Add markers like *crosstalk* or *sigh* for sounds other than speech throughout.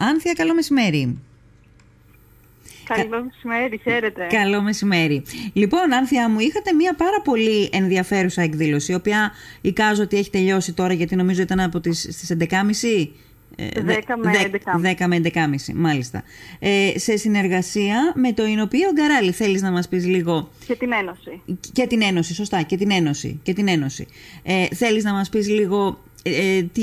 Άνθια, καλό μεσημέρι. Καλό μεσημέρι, χαίρετε. Καλό μεσημέρι. Λοιπόν, Άνθια, μου είχατε μια πάρα πολύ ενδιαφέρουσα εκδήλωση, η οποία εικάζω ότι έχει τελειώσει τώρα, γιατί νομίζω ήταν από τις, στις 11.30. 10 με 11.30. 10 με 11.30, μάλιστα. Ε, σε συνεργασία με το Ινωπείο Γκαράλη. Θέλεις να μας πεις λίγο... Και την Ένωση. Και την Ένωση, σωστά. Και την Ένωση. Και την Ένωση. Ε, θέλεις να μας πεις λίγο ε, τι,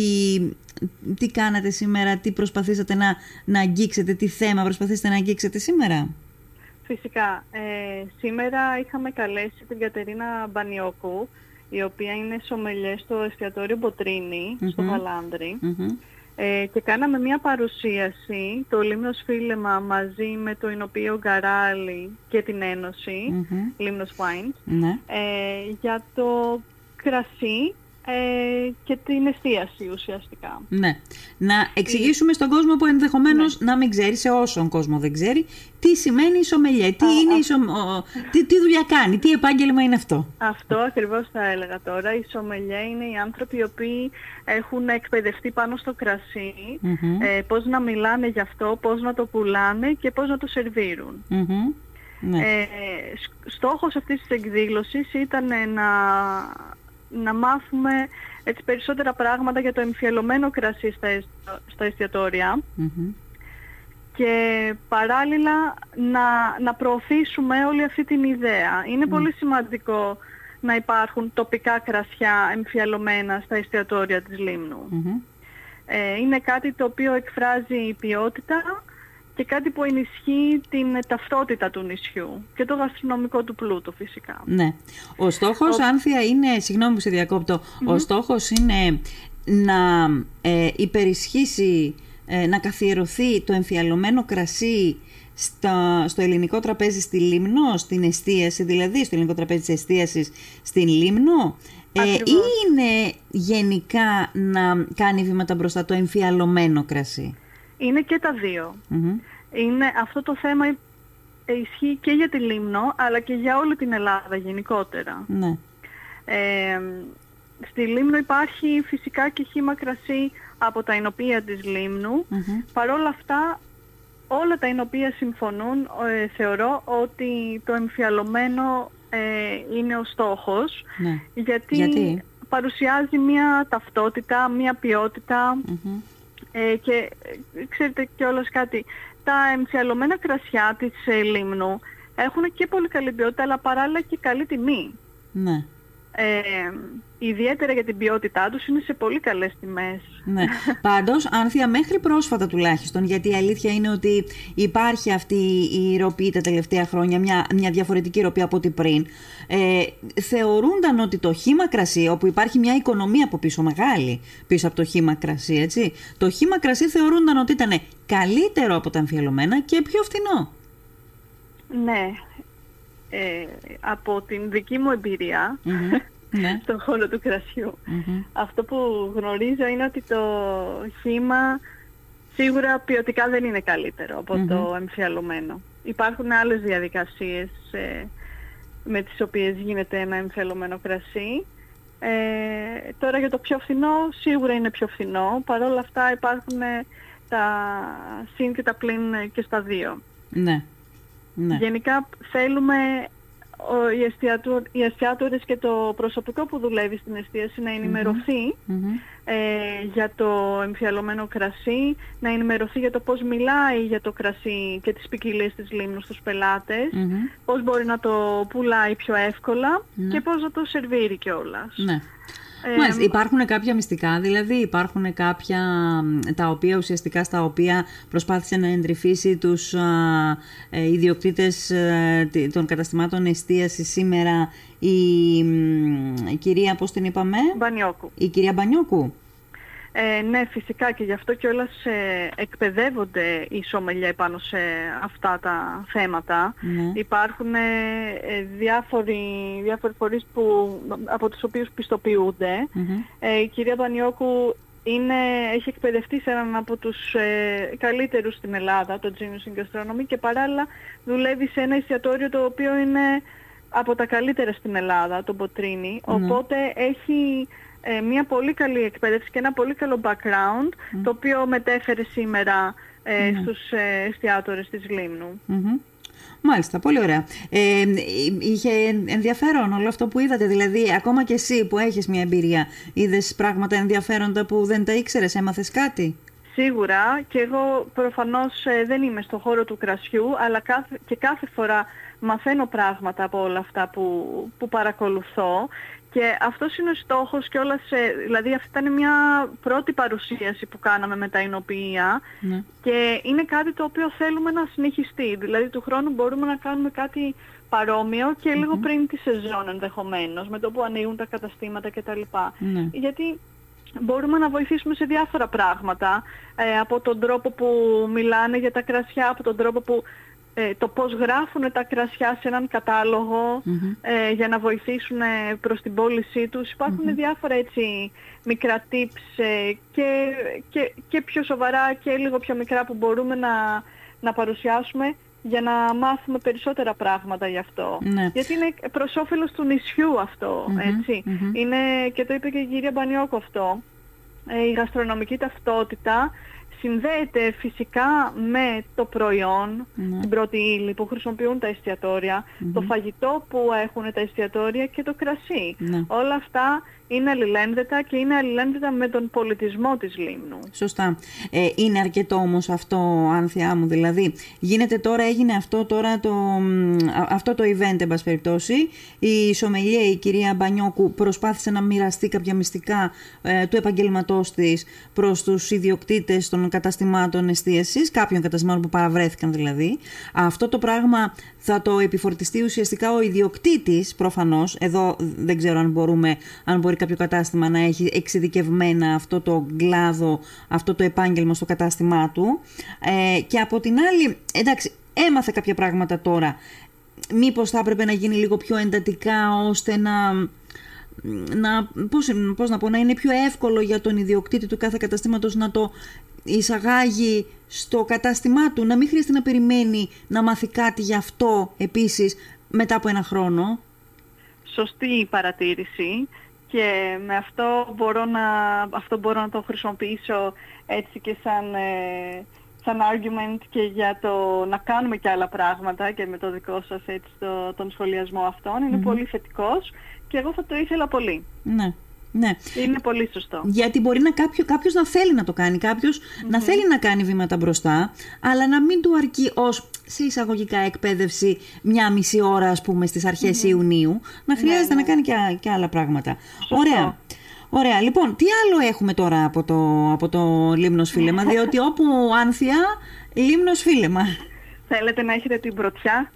τι κάνατε σήμερα, τι προσπαθήσατε να, να αγγίξετε, τι θέμα προσπαθήσατε να αγγίξετε σήμερα; Φυσικά. Ε, σήμερα είχαμε καλέσει την Κατερίνα Μπανιόκου, η οποία είναι σομελιές στο εστιατόριο στο Βαλάνδρη. Ε, και κάναμε μια παρουσίαση, το Λίμνος Φίλεμα μαζί με το Ινωπείο Γκαράλι και την Ένωση, mm-hmm. Λίμνος ναι. ε, για το κρασί ε, και την εστίαση ουσιαστικά. Ναι. Να εξηγήσουμε στον κόσμο που ενδεχομένως ναι. να μην ξέρει, σε όσον κόσμο δεν ξέρει, τι σημαίνει η σομελιέ, τι, είναι η τι, τι δουλειά κάνει, τι επάγγελμα είναι αυτό. Αυτό ακριβώς θα έλεγα τώρα. Η σομελιέ είναι οι άνθρωποι οι οποίοι έχουν εκπαιδευτεί πάνω στο κρασί, ε, πώς να μιλάνε γι' αυτό, πώς να το πουλάνε και πώς να το σερβιρουν Ναι. Ε, στόχος αυτής της εκδήλωσης ήταν να να μάθουμε έτσι περισσότερα πράγματα για το εμφιαλωμένο κρασί στα, στα εστιατορια και παράλληλα να, να προωθήσουμε όλη αυτή την ιδέα. Είναι πολύ σημαντικό να υπάρχουν τοπικά κρασιά εμφιαλωμένα στα εστιατόρια της λιμνου Ε, είναι κάτι το οποίο εκφράζει η ποιότητα και κάτι που ενισχύει την ταυτότητα του νησιού και το γαστρονομικό του πλούτο φυσικά. Ναι. Ο στόχος, ο... Άνθια, είναι, συγγνώμη που σε διακοπτω ο στόχος είναι να ε, υπερισχύσει, ε, να καθιερωθεί το εμφιαλωμένο κρασί στα, στο ελληνικό τραπέζι στη Λίμνο, στην εστίαση, δηλαδή στο ελληνικό τραπέζι της εστίασης στην Λίμνο, ε, ή είναι γενικά να κάνει βήματα μπροστά το εμφιαλωμένο κρασί; Είναι και τα δυο Είναι, αυτό το θέμα ισχύει και για τη Λίμνο, αλλά και για όλη την Ελλάδα γενικότερα. Ναι. Ε, στη Λίμνο υπάρχει φυσικά και χύμα κρασί από τα ενοπία της Λίμνου. Mm-hmm. Παρ' όλα αυτά, όλα τα ενοπία συμφωνούν, ε, θεωρώ, ότι το εμφιαλωμένο ε, είναι ο στόχος. Ναι. Γιατί, παρουσιάζει μια ταυτότητα, μια ποιότητα ε, και ε, ξέρετε κιόλας κάτι, τα εμφιαλωμένα κρασιά της ε, Λίμνου έχουν και πολύ καλή ποιότητα αλλά παράλληλα και καλή τιμή. Ναι. Ε, ιδιαίτερα για την ποιότητά τους είναι σε πολύ καλές τιμές. Ναι. *laughs* Πάντως, Άνθια, μέχρι πρόσφατα τουλάχιστον, γιατί η αλήθεια είναι ότι υπάρχει αυτή η ροπή τα τελευταία χρόνια, μια, μια διαφορετική ροπή από ό,τι πριν, ε, θεωρούνταν ότι το χύμα κρασί, όπου υπάρχει μια οικονομία από πίσω μεγάλη, πίσω από το χύμα κρασί, έτσι, το χύμα κρασί θεωρούνταν ότι ήταν καλύτερο από τα αμφιαλωμένα και πιο φθηνό. Ναι, ε, από την δική μου εμπειρία ναι. *laughs* στον χώρο του κρασιου αυτό που γνωρίζω είναι ότι το χύμα σίγουρα ποιοτικά δεν είναι καλύτερο το εμφιαλωμένο. Υπάρχουν άλλες διαδικασίες ε, με τις οποίες γίνεται ένα εμφιαλωμένο κρασί. Ε, τώρα για το πιο φθηνό, σίγουρα είναι πιο φθηνό. Παρ' όλα αυτά υπάρχουν τα συν και τα πλήν και στα δύο. Ναι. Ναι. Γενικά θέλουμε οι, εστιατόρες και το προσωπικό που δουλεύει στην εστίαση να ενημερωθει ε, για το εμφιαλωμένο κρασί, να ενημερωθεί για το πώς μιλάει για το κρασί και τις ποικιλίες της λίμνου στους πελάτες, πώς μπορεί να το πουλάει πιο εύκολα ναι. και πώς να το σερβίρει κιόλας. Ναι. Ε, υπάρχουν κάποια μυστικά, δηλαδή υπάρχουν κάποια τα οποία ουσιαστικά στα οποία προσπάθησε να εντρυφήσει τους α, ε, ιδιοκτήτες ε, των καταστημάτων εστίαση σήμερα η, η κυρία, πώς την είπαμε; Μπανιόκου. Η κυρία Μπανιόκου. Ε, ναι, φυσικά και γι' αυτό και όλα ε, εκπαιδεύονται οι σομελιέ πάνω σε αυτά τα θέματα. Ναι. Υπάρχουν ε, διάφοροι, διάφοροι φορείς που, από τους οποίους Ε, η κυρία Πανιώκου είναι, έχει εκπαιδευτεί σε έναν από τους ε, καλύτερους στην Ελλάδα, το Genius in Gastronomy, και παράλληλα δουλεύει σε ένα εστιατόριο το οποίο είναι από τα καλύτερα στην Ελλάδα, το Μποτρίνι. Ναι. Οπότε έχει ε, μια πολύ καλή εκπαίδευση και ένα πολύ καλό background το οποίο μετέφερε σήμερα ε, στους ε, εστιατόρες της λιμνου Μάλιστα, πολύ ωραία. Ε, είχε ενδιαφέρον όλο αυτό που είδατε, δηλαδή ακόμα και εσύ που έχεις μια εμπειρία, είδες πράγματα ενδιαφέροντα που δεν τα ήξερες, έμαθες κάτι; Σίγουρα. Και εγώ προφανώς ε, δεν είμαι στο χώρο του κρασιού, αλλά κάθε, και κάθε φορά μαθαίνω πράγματα από όλα αυτά που, που παρακολουθώ και αυτός είναι ο στόχος και όλα σε, δηλαδή αυτή ήταν μια πρώτη παρουσίαση που κάναμε με τα εινοποιεία ναι. και είναι κάτι το οποίο θέλουμε να συνεχιστεί. Δηλαδή του χρόνου μπορούμε να κάνουμε κάτι παρόμοιο και λίγο πριν τη σεζόν ενδεχομένως, με το που ανοίγουν τα καταστήματα κτλ. Ναι. Γιατί μπορούμε να βοηθήσουμε σε διάφορα πράγματα, ε, από τον τρόπο που μιλάνε για τα κρασιά, από τον τρόπο που ε, το πώς γράφουν τα κρασιά σε έναν ε, για να βοηθήσουν προς την πώλησή τους. Υπάρχουν διάφορα έτσι μικρά tips ε, και, και, και πιο σοβαρά και λίγο πιο μικρά που μπορούμε να, να παρουσιάσουμε για να μάθουμε περισσότερα πράγματα γι' αυτό. Ναι. Γιατί είναι προς όφελος του νησιού ετσι Είναι, και το είπε και η κυρία Μπανιόκο αυτό, η γαστρονομική ταυτότητα συνδέεται φυσικά με το προϊόν, ναι. την πρώτη ύλη που χρησιμοποιούν τα εστιατορια το φαγητό που έχουν τα εστιατόρια και το κρασί. Ναι. Όλα αυτά είναι αλληλένδετα και είναι αλληλένδετα με τον πολιτισμό της Λίμνου. Σωστά. Ε, είναι αρκετό όμως αυτό, Άνθιά μου, δηλαδή γίνεται τώρα, έγινε αυτό τώρα το, αυτό το event, εν πάση περιπτώσει. Η Σομελιέ, η κυρία Μπανιόκου, προσπάθησε να μοιραστεί κάποια μυστικά ε, του επαγγελματός της προς τους ιδιοκτήτες των καταστημάτων εστίασης, κάποιων καταστημάτων που παραβρέθηκαν δηλαδή. Αυτό το πράγμα θα το επιφορτιστεί ουσιαστικά ο ιδιοκτήτης προφανώς. Εδώ δεν ξέρω αν μπορούμε, αν μπορεί κάποιο κατάστημα να έχει εξειδικευμένα αυτό το κλάδο, αυτό το επάγγελμα στο κατάστημά του. Ε, και από την άλλη, εντάξει, έμαθε κάποια πράγματα τώρα. Μήπως θα έπρεπε να γίνει λίγο πιο εντατικά ώστε να να, πώς, πώς να πω, να είναι πιο εύκολο για τον ιδιοκτήτη του κάθε καταστήματος να το εισαγάγει στο κατάστημά του, να μην χρειάζεται να περιμένει να μάθει κάτι γι' αυτό επίσης μετά από ένα χρόνο. Σωστή παρατήρηση και με αυτό μπορώ να, αυτό μπορώ να το χρησιμοποιήσω έτσι και σαν, ε, σαν argument και για το να κάνουμε και άλλα πράγματα και με το δικό σας έτσι το, τον σχολιασμό αυτόν. Είναι πολύ θετικός και εγώ θα το ήθελα πολύ. Ναι. Ναι. Είναι πολύ σωστό. Γιατί μπορεί να κάποιο, κάποιος να θέλει να το κάνει, να θέλει να κάνει βήματα μπροστά, αλλά να μην του αρκεί ως σε εισαγωγικά εκπαίδευση μια μισή ώρα, ας πούμε, στις αρχες Ιουνίου, να ναι, χρειάζεται να ναι. κάνει και, και άλλα πράγματα. Ωραία. Ωραία. Λοιπόν, τι άλλο έχουμε τώρα από το, από το Λίμνος Φίλεμα, διότι *laughs* όπου άνθια, Λίμνος Φίλεμα. Θέλετε να έχετε την πρωτιά;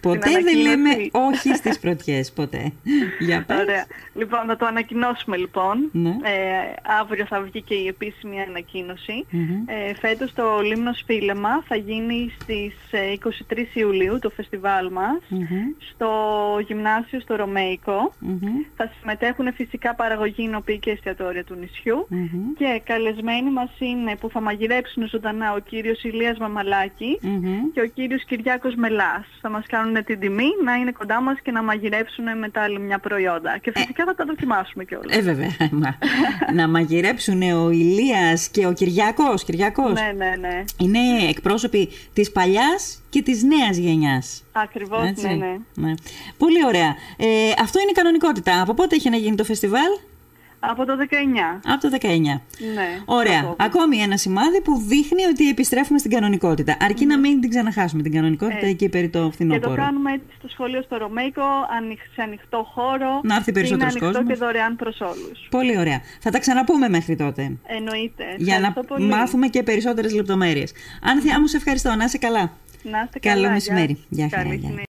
Ποτέ δεν λέμε όχι στις πρωτιές, ποτέ. Για πες. Ωραία. Λοιπόν, να το ανακοινώσουμε λοιπόν. Ναι. Ε, αύριο θα βγει και η επίσημη ανακοίνωση. Ε, φέτος το Λίμνος Φίλεμα θα γίνει στις 23 ε, Ιουλίου, το φεστιβάλ μας, στο γυμνάσιο στο ρωμαικο Θα συμμετέχουν φυσικά παραγωγή νοπή και εστιατόρια του νησιού. Και καλεσμένοι μας είναι που θα μαγειρέψουν ζωντανά ο κύριος Ηλίας Μαμαλάκη και ο κύριος Κυριάκος Μελάς. Θα μας κάνουν την τιμή να είναι κοντά μας και να μαγειρέψουν με τα άλλη μια προϊόντα. Και φυσικά θα τα δοκιμάσουμε κιόλας. Ε, βέβαια. να μαγειρέψουν ο Ηλίας και ο Κυριακός. Κυριακός. Ναι, ναι, ναι. Είναι εκπρόσωποι της παλιάς και της νέας γενιάς. Ακριβώς, ναι, ναι, ναι. Πολύ ωραία. Ε, αυτό είναι η κανονικότητα. Από πότε έχει να γίνει το φεστιβάλ; Από το 19. Από το 19. Ναι. Ωραία. Ακόμη ένα σημάδι που δείχνει ότι επιστρέφουμε στην κανονικότητα. Αρκεί να μην την ξαναχάσουμε την κανονικότητα ε. εκεί περί το φθινόπωρο. Και το κάνουμε έτσι στο σχολείο στο Ρωμαϊκό, σε ανοιχτό χώρο. Να έρθει περισσότερος κόσμος. Είναι ανοιχτό και δωρεάν προς όλους. Πολύ ωραία. Θα τα ξαναπούμε μέχρι τότε. Εννοείται. Για να πολύ. μάθουμε και περισσότερες λεπτομέρειες. Άνθια, μου σε ευχαριστώ. Να είσαι καλά. Να είστε καλά. Καλό μεσημέρι. Γεια χαρά.